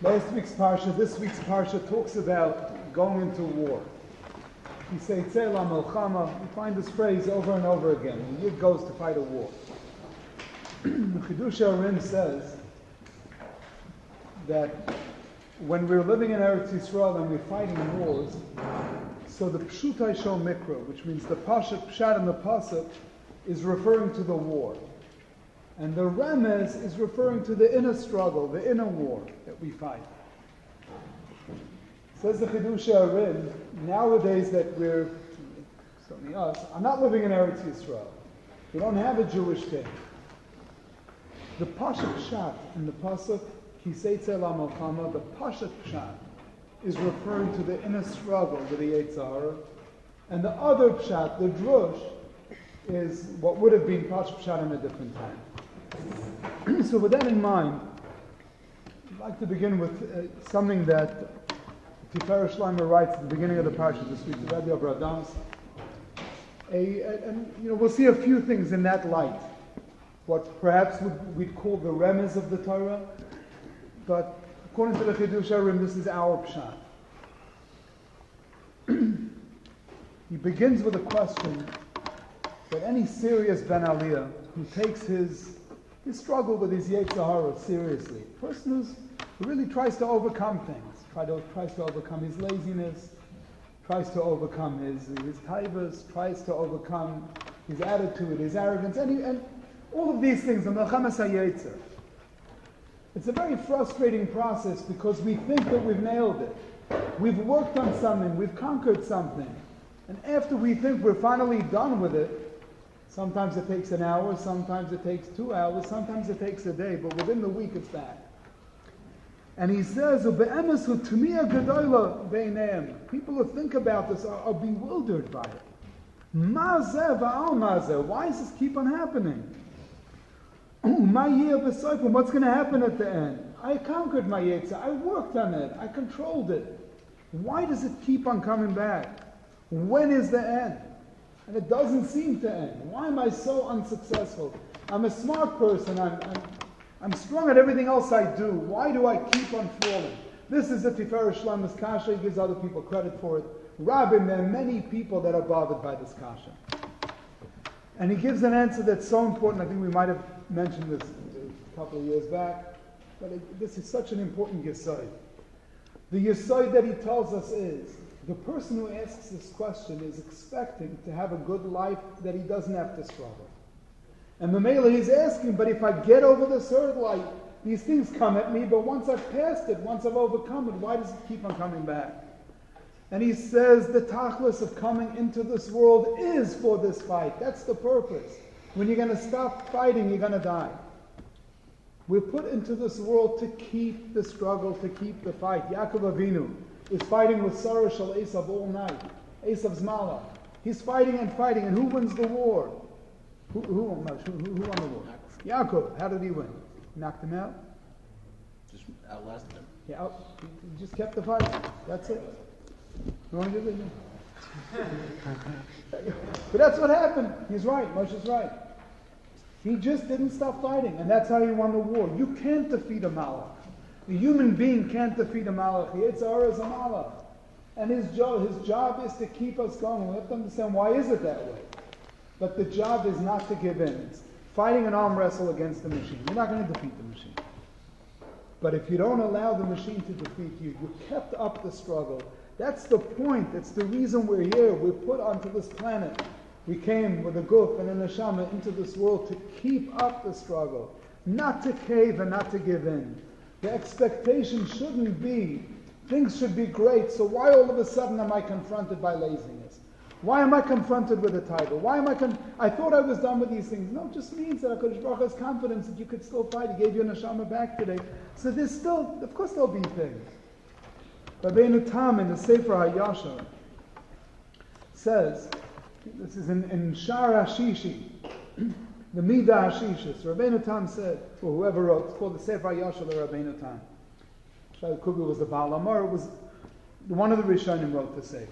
Last week's parsha, this week's parsha talks about going into war. You say Tzelam Melchama. You find this phrase over and over again. The Yid goes to fight a war. Chidushei HaRim says that when we're living in Eretz Yisrael and we're fighting wars, so the Pshuto Shel Mikra, which means the Pashat Pshat and the Pasuk, is referring to the war. And the Remez is referring to the inner struggle, the inner war that we fight. Says the Chidushei HaRim, nowadays that we're, certainly us, are not living in Eretz Yisrael. We don't have a Jewish faith. The Pashat Pshat in the Pasuk, Kiseitze La Malchama, the Pashat Pshat, is referring to the inner struggle with the Yetzirah. And the other Pshat, the Drush, is what would have been Pashat Pshat in a different time. so with that in mind, I'd like to begin with uh, something that Tiferes Shlomo writes at the beginning of the parsha this week, the Rabbi of Radomsk. A, and you know, we'll see a few things in that light. What perhaps would, we'd call the remez of the Torah, but according to the Chidushei HaRim, this is our pshat. he begins with a question that any serious Ben Aliyah who takes his, his struggle with his Yetzirah seriously, person who's, who really tries to overcome things, try to, tries to overcome his laziness, tries to overcome his, his taivas, tries to overcome his attitude, his arrogance, and, and all of these things, the Melchamas HaYetzer. It's a very frustrating process because we think that we've nailed it. We've worked on something, we've conquered something. And after we think we're finally done with it, sometimes it takes an hour, sometimes it takes two hours, sometimes it takes a day, but within the week it's back. And he says, People who think about this are, are bewildered by it. Why does this keep on happening? What's going to happen at the end? I conquered my Yetzirah. I worked on it. I controlled it. Why does it keep on coming back? When is the end? And it doesn't seem to end. Why am I so unsuccessful? I'm a smart person. I'm, I'm, I'm strong at everything else I do. Why do I keep on falling? This is the Tiferes Shlomo's Kasha. He gives other people credit for it. Rabin, there are many people that are bothered by this Kasha. And he gives an answer that's so important. I think we might have mentioned this a couple of years back, but it, this is such an important yesod. The yesod that he tells us is the person who asks this question is expecting to have a good life that he doesn't have to struggle. And the Mela he's asking, but if I get over this third light, these things come at me, but once I've passed it, once I've overcome it, why does it keep on coming back? And he says the tachlis of coming into this world is for this fight. That's the purpose. When you're going to stop fighting, you're going to die. We're put into this world to keep the struggle, to keep the fight. Yaakov Avinu is fighting with Saro Shel Esav all night. Esav's Mala. He's fighting and fighting, and who wins the war? Who, who, who, who won the war? Yaakov. How did he win? Knocked him out? Just outlasted him. Yeah, out, he just kept the fight. That's it. But that's what happened. He's right. Moshe's right. He just didn't stop fighting, and that's how he won the war. You can't defeat a Malach. A human being can't defeat a Malach. Yitzhar is a Malach. And his job, his job is to keep us going. We have to understand why is it that way. But the job is not to give in. It's fighting an arm wrestle against the machine. You're not going to defeat the machine. But if you don't allow the machine to defeat you, you kept up the struggle. That's the point. That's the reason we're here. We're put onto this planet. We came with a guf and a neshama into this world to keep up the struggle, not to cave and not to give in. The expectation shouldn't be things should be great, so why all of a sudden am I confronted by laziness? Why am I confronted with a title? Why am I con- I thought I was done with these things. No, it just means that HaKadosh Baruch has confidence that you could still fight. He gave you a neshama back today. So there's still, of course there'll be things. Rabbeinu Tam in the Sefer HaYashar says, this is in, in Shar Hashishi, the Midah Hashishis. Rabbeinu Tam said, or whoever wrote, it's called the Sefer HaYashar of Rabbeinu Tam. Shai Kugu was the Baal Amar, it was one of the Rishonim wrote the Sefer.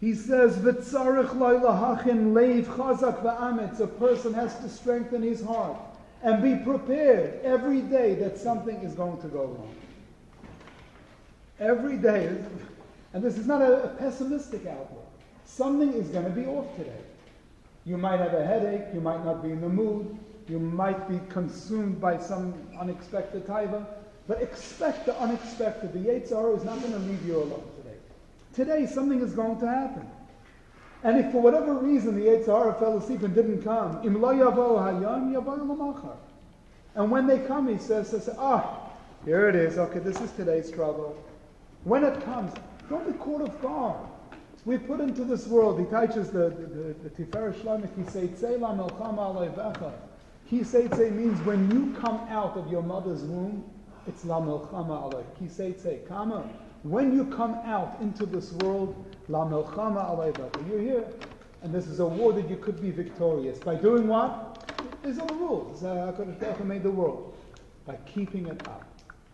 He says, "V'tzarich lahachin leiv chazak va'ametz." A person has to strengthen his heart and be prepared every day that something is going to go wrong. Every day, and this is not a, a pessimistic outlook. Something is going to be off today. You might have a headache. You might not be in the mood. You might be consumed by some unexpected taiva. But expect the unexpected. The Yetzirah is not going to leave you alone today. Today, something is going to happen. And if for whatever reason the Yetzirah fell asleep and didn't come, And when they come, he says, says, ah, here it is. Okay, this is today's struggle. When it comes, don't be caught off guard. We put into this world, he teaches the, the, the, the Tiferet Shlomek, he says. He says, means when you come out of your mother's womb, it's la melchama alayv. He says, kama. When you come out into this world, la melchama alayvecha. You're here, and this is a war that you could be victorious. By doing what? There's all the rules. Uh, HaKadosh made the world. By keeping it up.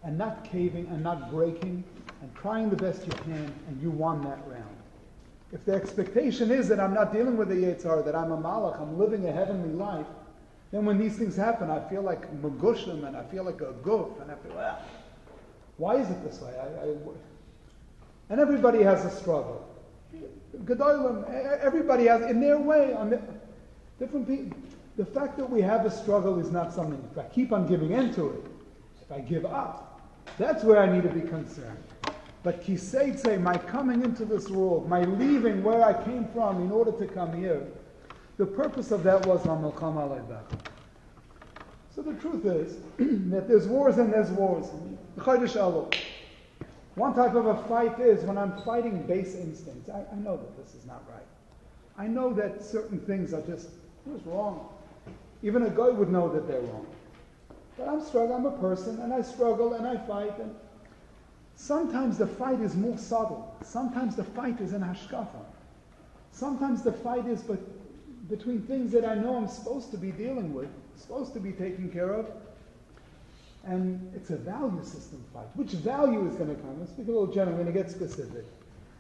And not caving and not breaking and trying the best you can, and you won that round. If the expectation is that I'm not dealing with the Yetzar, that I'm a Malach, I'm living a heavenly life, then when these things happen, I feel like Magushim and I feel like a goof, and I feel, ah, why is it this way? I, I, and everybody has a struggle. Gedolim, everybody has, in their way, on different people. The fact that we have a struggle is not something, if I keep on giving into it, if I give up, that's where I need to be concerned. But kiseitse, my coming into this world, my leaving where I came from in order to come here, the purpose of that was Lamelcham So the truth is that there's wars and there's wars. Me. One type of a fight is when I'm fighting base instincts. I, I know that this is not right. I know that certain things are just, just wrong. Even a guy would know that they're wrong. But I'm struggling, I'm a person, and I struggle and I fight, and Sometimes the fight is more subtle. Sometimes the fight is an hashkafa. Sometimes the fight is but between things that I know I'm supposed to be dealing with, supposed to be taking care of, and it's a value system fight. Which value is going to come? Let's speak a little general. I'm going to get specific.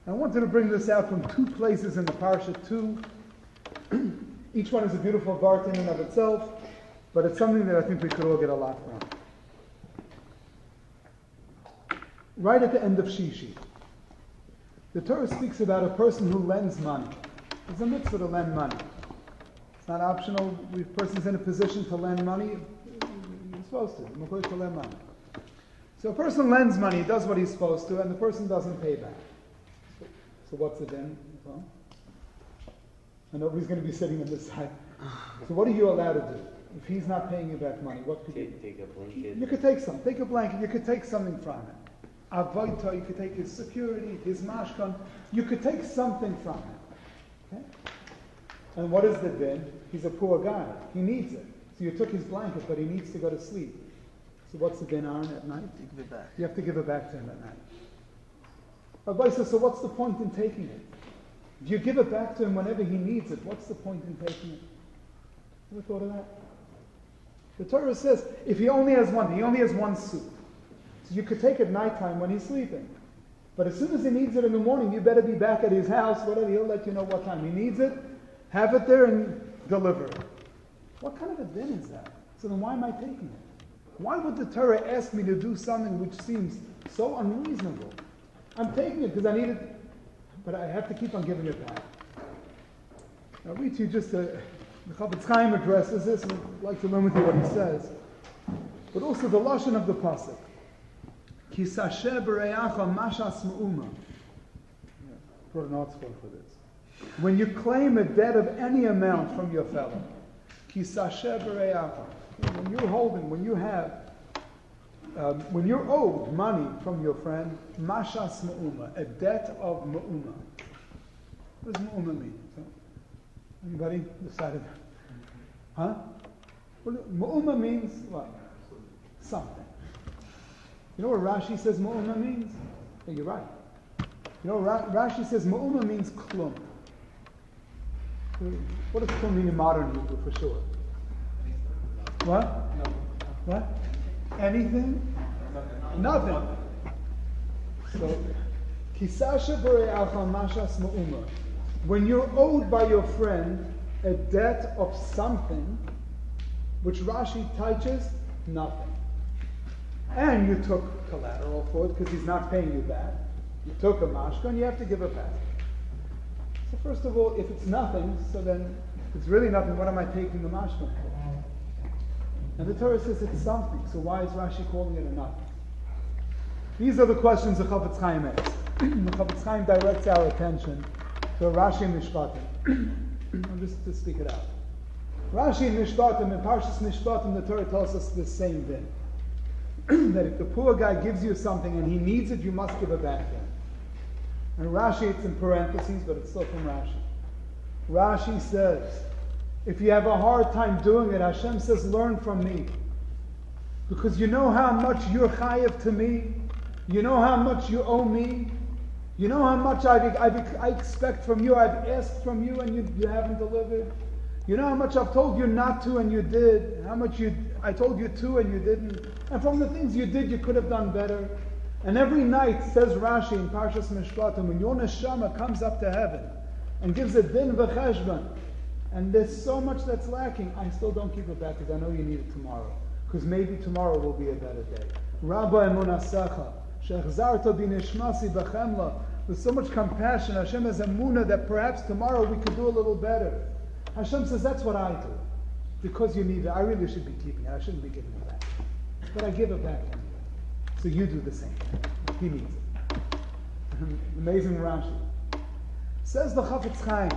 I wanted to bring this out from two places in the parsha. Two, each one is a beautiful vart in and of itself, but it's something that I think we could all get a lot from. Right at the end of Shishi. The Torah speaks about a person who lends money. It's a mitzvah to lend money. It's not optional. If a person's in a position to lend money, he's supposed to. You're supposed to lend money. So a person lends money, does what he's supposed to, and the person doesn't pay back. So what's it then? Well, and nobody's going to be sitting on this side. So what are you allowed to do? If he's not paying you back money, what could take, you Take a blanket. You could take some. Take a blanket. You could take something from it. Avoita, you could take his security, his mashkan, you could take something from him. Okay? And what is the din? He's a poor guy. He needs it. So you took his blanket, but he needs to go to sleep. So what's the din, Aaron, at night? You give it back. You have to give it back to him at night. Rabbi says, so what's the point in taking it? If you give it back to him whenever he needs it, what's the point in taking it? Ever thought of that? The Torah says, if he only has one, he only has one suit. You could take it nighttime when he's sleeping. But as soon as he needs it in the morning, you better be back at his house, whatever, he'll let you know what time he needs it, have it there and deliver it. What kind of a din is that? So then why am I taking it? Why would the Torah ask me to do something which seems so unreasonable? I'm taking it because I need it, but I have to keep on giving it back. I'll read you just a, the Chofetz Chaim addresses this, and I'd like to learn with you what he says. But also the Lashon of the Pasuk. Kisashe b'reyacha mashas ma'uma. Put an article for this. When you claim a debt of any amount from your fellow, kisashe b'reyacha. When you're holding, when you have, um, when you're owed money from your friend, mashas ma'uma, a debt of ma'uma. What does ma'uma mean? So, anybody decided? Huh? Well, ma'uma means what? Something. You know what Rashi says Mu'umma means? Yeah, you're right. You know, Rashi says Mu'umma means klum. What does klum mean in modern Hebrew for sure? What? What? Anything? Nothing. So, kisasha b're'acha mashas mu'umma. When you're owed by your friend a debt of something, which Rashi teaches, nothing. And you took collateral for it because he's not paying you back. You took a mashka and you have to give it back. So first of all, if it's nothing, so then it's really nothing, what am I taking the mashka for? And the Torah says it's something, so why is Rashi calling it a nothing? These are the questions the Chafetz Chaim asks. the Chafetz Chaim directs our attention to Rashi Mishpatim. just to speak it out. Rashi Mishpatim, in Parshas Mishpatim, the Torah tells us the same thing. that if the poor guy gives you something and he needs it, you must give it back to him. And Rashi, it's in parentheses, but it's still from Rashi. Rashi says, if you have a hard time doing it, Hashem says, learn from me. Because you know how much you're chayiv to me. You know how much you owe me. You know how much I've, I've, i expect from you. I've asked from you and you, you haven't delivered. You know how much I've told you not to and you did. How much you I told you to and you didn't. And from the things you did, you could have done better. And every night, says Rashi in Parshas Mishpatim, when your neshama comes up to heaven and gives a din v'cheshbon, and there's so much that's lacking, I still don't keep it back because I know you need it tomorrow. Because maybe tomorrow will be a better day. Rabba emunasecha, shechzarto binishmasi b'chemla, with so much compassion, Hashem has a muna that perhaps tomorrow we could do a little better. Hashem says, that's what I do. Because you need it, I really should be keeping it. I shouldn't be giving it back. But I give it back anyway. So you do the same. He needs it. Amazing Rashi. Says the Chafetz Chaim,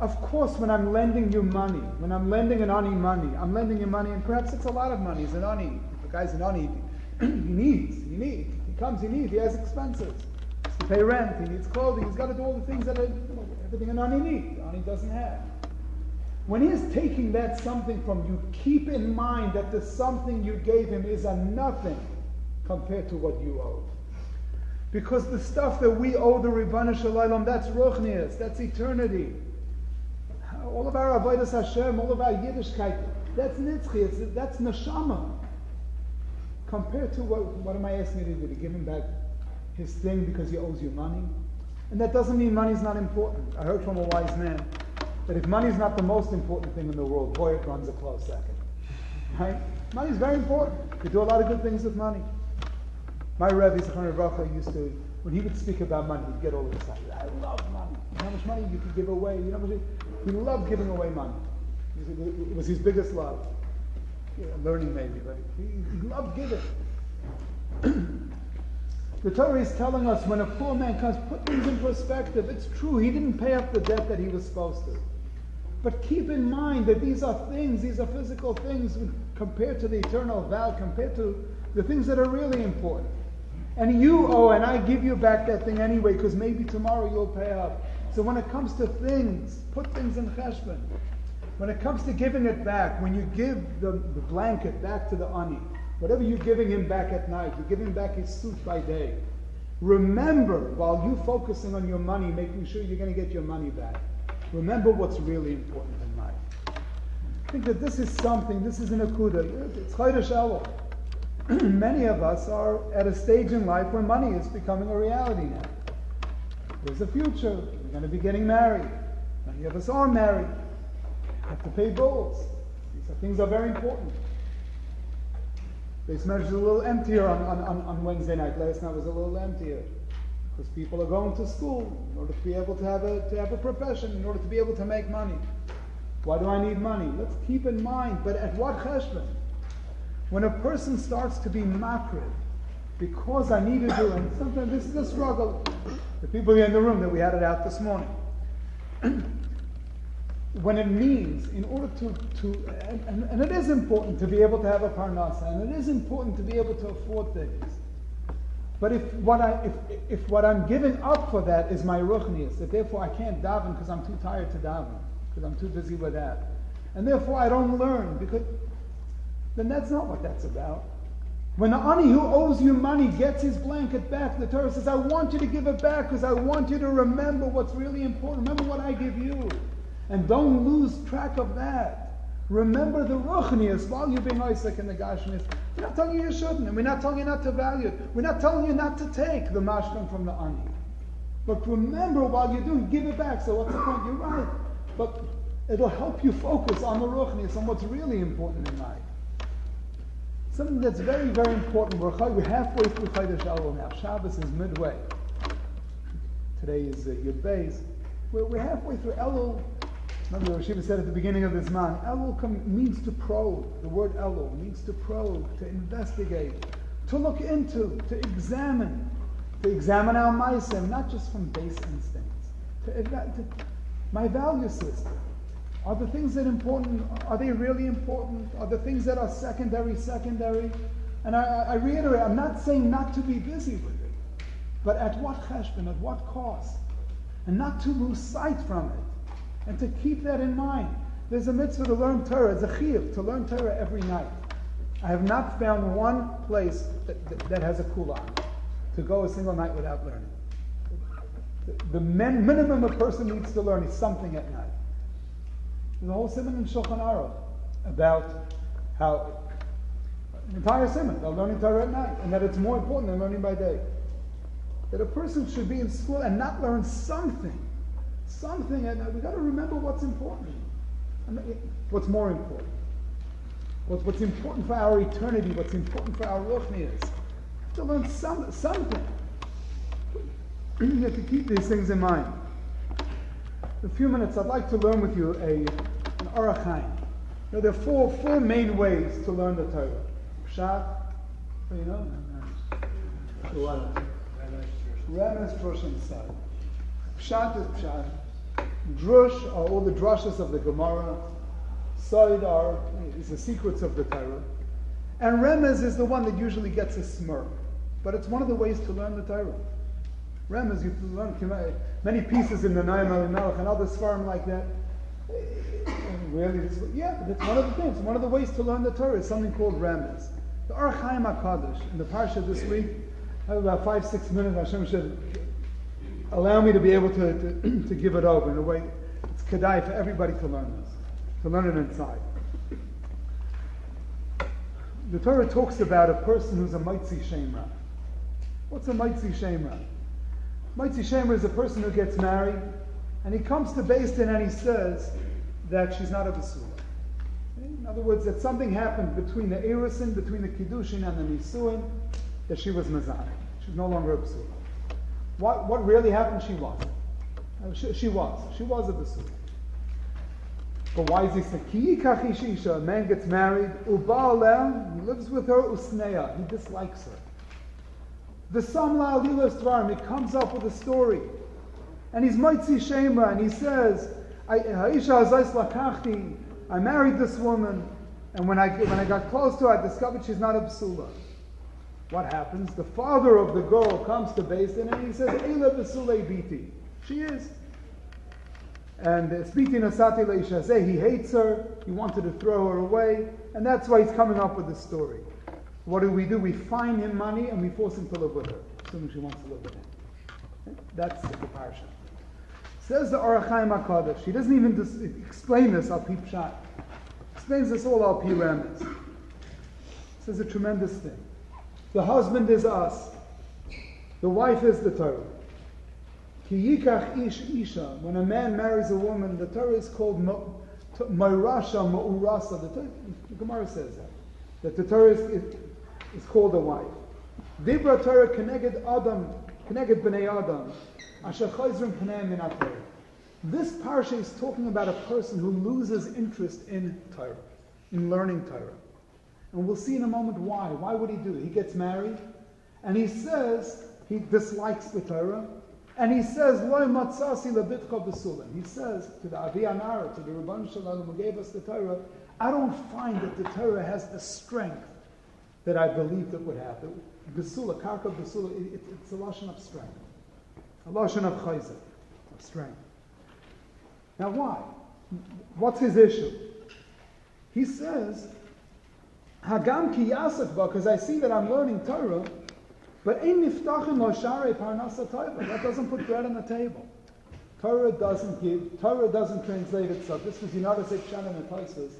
of course, when I'm lending you money, when I'm lending an ani money, I'm lending you money, and perhaps it's a lot of money. He's an ani. The guy's an ani. he needs. He needs. He comes. He needs. He has expenses. He has to pay rent. He needs clothing. He's got to do all the things that everything an ani needs. Ani doesn't have. When he is taking that something from you, keep in mind that the something you gave him is a nothing compared to what you owe. Because the stuff that we owe the Ribbana Shalom, that's Ruchnias, that's eternity. All of our Avodah Hashem, all of our Yiddishkeit, that's Nitzchi, that's Neshama. Compared to what, what am I asking you to do? To give him back his thing because he owes you money? And that doesn't mean money's not important. I heard from a wise man that if money is not the most important thing in the world, boy, it runs a close second. Right? Money is very important. You do a lot of good things with money. My Rebbe, Zechon Racha, used to, when he would speak about money, he'd get all excited. I love money. How much money you could give away? You know how much he loved giving away money. It was his biggest love. Yeah, learning maybe, but he, loved giving. the Torah is telling us when a poor man comes, put things in perspective. It's true, he didn't pay up the debt that he was supposed to. But keep in mind that these are things, these are physical things compared to the eternal value, compared to the things that are really important. And you owe, and I give you back that thing anyway, because maybe tomorrow you'll pay up. So when it comes to things, put things in cheshbon. When it comes to giving it back, when you give the, the blanket back to the ani, whatever you're giving him back at night, you're giving back his suit by day. Remember, while you're focusing on your money, making sure you're going to get your money back. Remember what's really important in life. I think that this is something, this is an akuda. It's Chodesh Many of us are at a stage in life where money is becoming a reality now. There's a future. We're going to be getting married. Many of us are married. We Have to pay bills. These are, things are very important. Beis Medrash is a little emptier on, on, on Wednesday night. Last night was a little emptier because people are going to school in order to be able to have a to have a profession, in order to be able to make money. Why do I need money? Let's keep in mind, but at what cheshbon? When a person starts to be makrid, because I need to do, and sometimes this is a struggle. The people here in the room that we had it out this morning. when it means, in order to, to and, and, it is important to be able to have a parnasa, and it is important to be able to afford things. But if what, I, if, if what I'm giving up for that is my ruchnias, that therefore I can't daven because I'm too tired to daven, because I'm too busy with that, and therefore I don't learn, because then that's not what that's about. When the ani who owes you money gets his blanket back, the Torah says, I want you to give it back because I want you to remember what's really important. Remember what I give you. And don't lose track of that. Remember the ruchnias while you're being Isaac and the Gashmias. We're not telling you you shouldn't, and we're not telling you not to value it. We're not telling you not to take the mashkan from the ani. But remember while you're doing, give it back. So what's the point? You're right. But it'll help you focus on the ruchnius, on what's really important in life. Something that's very, very important. We're, halfway through Chodesh Elul now. Shabbos is midway. Today is uh, Yud Beis. We're, we're halfway through Elul. Remember, what Shiva said at the beginning of this man, Elul means to probe. The word Elul means to probe, to investigate, to look into, to examine, to examine our meisim, not just from base instincts. To, to, my value system. Are the things that important, are they really important? Are the things that are secondary, secondary? And I, I reiterate, I'm not saying not to be busy with it, but at what cheshbon, at what cost? And not to lose sight from it, and to keep that in mind. There's a mitzvah to learn Torah, it's a chiyuv, to learn Torah every night. I have not found one place that, that, that has a kula to go a single night without learning. The, the min, minimum a person needs to learn is something at night. There's a whole simon in Shulchan Aruch about how an entire simon about learning Torah at night, and that it's more important than learning by day. That a person should be in school and not learn something, something at night. Uh, we got to remember what's important. what's more important? What's, what's important for our eternity? What's important for our ruchnias? To learn some, something. You have to keep these things in mind a few minutes, I'd like to learn with you a, an Ohr HaChaim. Now, there are four, four main ways to learn the Torah. Pshat, you know, Remez, Drush, and uh, Sod. Pshat is Pshat. Drush are all the drushes of the Gemara. Are is the secrets of the Torah. And Remez is the one that usually gets a smirk. But it's one of the ways to learn the Torah. Remez, you learn many pieces in the Noam Elimelech and other svarim like that. Really, yeah, that's one of the things. One of the ways to learn the Torah is something called Remez. The Ohr HaChaim HaKadosh, in the Parsha this week, I have about five, six minutes. Hashem should allow me to be able to, to, to give it over in a way. It's kedai for everybody to learn this, to learn it inside. The Torah talks about a person who's a Maitzi Shemra. What's a Maitzi Shemra? Maitzi shemra is a person who gets married, and he comes to Din and he says that she's not a Basula. In other words, that something happened between the Erisin, between the Kiddushin and the Nisuin, that she was Mazana. She's no longer a Basula. What, what really happened? She was. Uh, she, she, was. She was a Basula. But why is he saying, A man gets married, Uba'aleh, he lives with her, Usneya, he dislikes her. The Samla Alilas he comes up with a story. And he's Maitzi Shemra, and he says, Lakachti, I married this woman, and when I, when I got close to her, I discovered she's not a Psula. What happens? The father of the girl comes to Din and he says, Eila Psule Biti. She is. And Spiti Nasati Leishazeh, he hates her, he wanted to throw her away, and that's why he's coming up with this story. What do we do? We fine him money and we force him to live with her, assuming she wants to live with him. That's the parsha. Says the Ohr HaChaim HaKadosh. She doesn't even dis- explain this al Pi Pshat. Explains this all al Pi. Says a tremendous thing. The husband is us. The wife is the Torah. Ki yikach ish isha. When a man marries a woman, the Torah is called Ma'urasha Ma'urasa. The, Gemara says that. That the Torah is, is called a wife. Dibra Torah connected Adam, connected Bnei Adam, Asher Chayzrim Pnei Min This parsha is talking about a person who loses interest in Torah, in learning Torah. And we'll see in a moment why. Why would he do it? He gets married, and he says he dislikes the Torah, and he says, Loy matzasi lebitcha besulim. He says to the Avi Anara, to the Rabban Shalom who gave us the Torah, I don't find that the Torah has the strength that I believed it would have. Besula, karka besula, it, it, it's a lashon of strength, a lashon of chayzer, of strength. Now, why? What's his issue? He says, Hagam ki because I see that I'm learning Torah, but ein niftachim lo parnasa Torah. That doesn't put bread on the table. Torah doesn't give. Torah doesn't translate itself. This was Yonada Shannon and Taisus.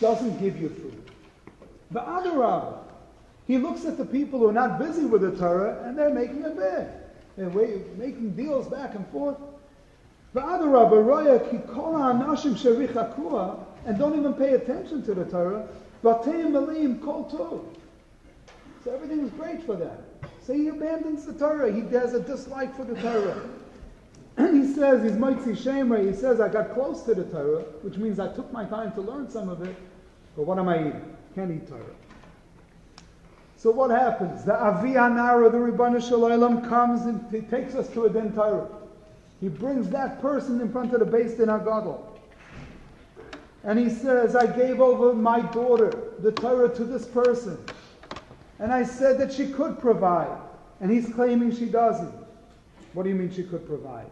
Doesn't give you food. The other rabbi, he looks at the people who are not busy with the Torah and they're making a and wait, making deals back and forth. V'adarabba roya ki kol ha'anashim sherichakua, and don't even pay attention to the Torah. Bateim malim kol tov. So everything's great for them. So he abandons the Torah. He has a dislike for the Torah. And he says, he's Moitzi Shemer, he says, I got close to the Torah, which means I took my time to learn some of it, but what am I eating? Can't eat Torah. So what happens? The Avi Anara, the Ribbana Shalom, comes and he takes us to a Den Torah. He brings that person in front of the Beis Din Hagadol. And he says, I gave over my daughter, the Torah, to this person. And I said that she could provide. And he's claiming she doesn't. What do you mean she could provide?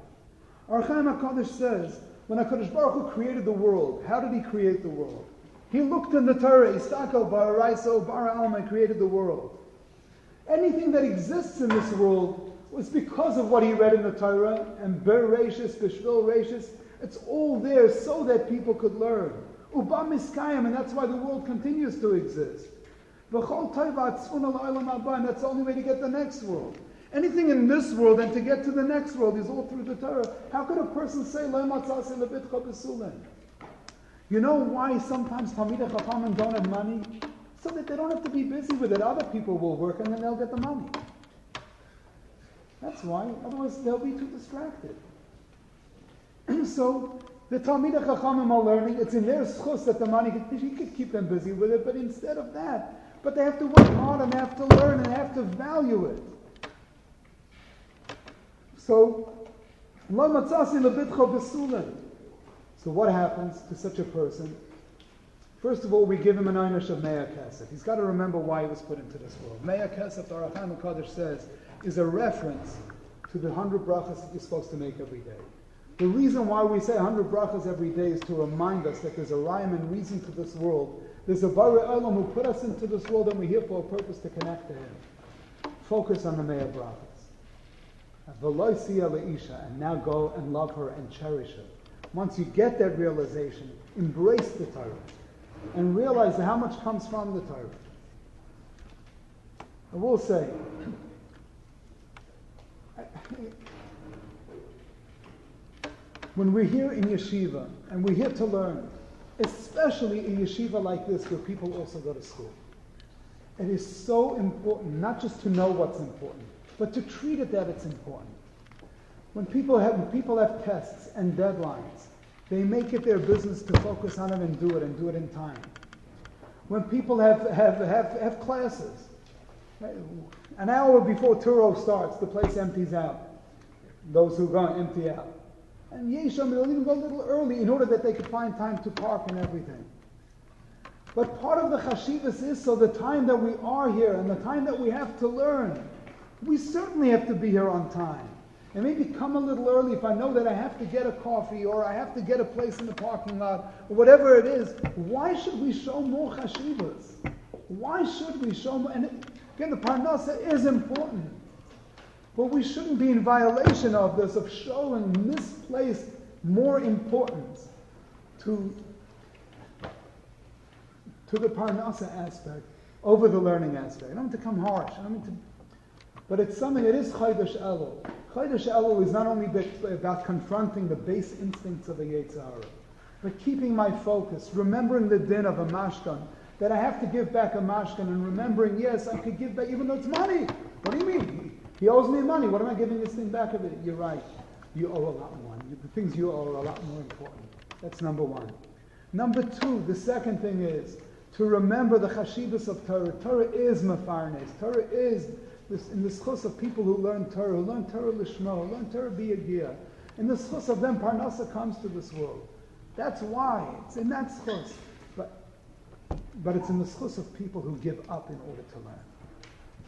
Our Chaim HaKadosh says, when HaKadosh Baruch Hu created the world, how did he create the world? He looked in the Torah, Istakel, Baraiso, Bara Alma, created the world. Anything that exists in this world was because of what he read in the Torah, and Ber Rashis, Bishvil Rashis, it's all there so that people could learn. Uba Miskayim, and that's why the world continues to exist. And that's the only way to get the next world. Anything in this world and to get to the next world is all through the Torah. How could a person say, You know why sometimes Talmidei Chachamim don't have money? So that they don't have to be busy with it. Other people will work and then they'll get the money. That's why. Otherwise, they'll be too distracted. So, the Talmidei Chachamim are learning. It's in their schus that the money, he could keep them busy with it, but instead of that, but they have to work hard and they have to learn and they have to value it. So, so what happens to such a person? First of all, we give him an einish of Meya Kesef. He's got to remember why he was put into this world. Meya Kesef, the Aracham Kaddish says, is a reference to the hundred brachas that you're supposed to make every day. The reason why we say 100 brachas every day is to remind us that there's a rhyme and reason to this world. There's a Bari Olam who put us into this world and we're here for a purpose to connect to Him. Focus on the Meya brachas and now go and love her and cherish her. Once you get that realization, embrace the Torah and realize how much comes from the Torah. I will say, when we're here in yeshiva and we're here to learn, especially in yeshiva like this where people also go to school, it is so important not just to know what's important, but to treat it that it's important. When people have, when people have tests and deadlines, they make it their business to focus on it and do it and do it in time. When people have, have, have, have classes, an hour before Turo starts, the place empties out. Those who go empty out. And Yesham, they'll even go a little early in order that they could find time to park and everything. But part of the chashivas is so the time that we are here and the time that we have to learn we certainly have to be here on time. And maybe come a little early if I know that I have to get a coffee or I have to get a place in the parking lot or whatever it is. Why should we show more chashivas? Why should we show more? And again, the parnasa is important. But we shouldn't be in violation of this, of showing misplaced more importance to, to the parnasa aspect over the learning aspect. I don't mean to come harsh. I mean to but it's something, it is Chodesh Elul. Chodesh Elul is not only about confronting the base instincts of a Yetzirah, but keeping my focus, remembering the din of a mashkan, that I have to give back a mashkan, and remembering, yes, I could give back, even though it's money. What do you mean? He, owes me money. What am I giving this thing back of it? You're right. You owe a lot more. The things you owe are a lot more important. That's number one. Number two, the second thing is to remember the chashivas of Torah. Torah is mafarnes. Torah is this, in the schus of people who learn Torah, who learn Torah lishmo, who learn Torah biyagia, in the schus of them, parnasa comes to this world. That's why it's in that schus. But, but it's in the schus of people who give up in order to learn.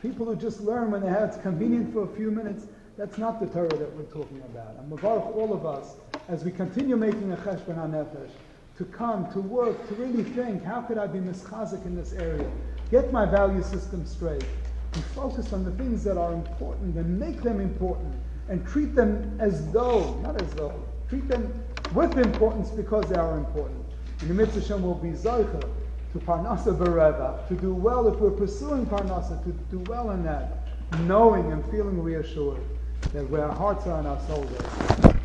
People who just learn when they have it's convenient for a few minutes. That's not the Torah that we're talking about. And Mavarach all of us, as we continue making a cheshbon nefesh, to come, to work, to really think, how could I be mischazik in this area? Get my value system straight and focus on the things that are important and make them important and treat them as though, not as though, treat them with importance because they are important. And the mitzvah will be Zoicha to Parnasa Bereva, to do well if we're pursuing Parnasa, to do well in that, knowing and feeling reassured that where our hearts are and our souls are.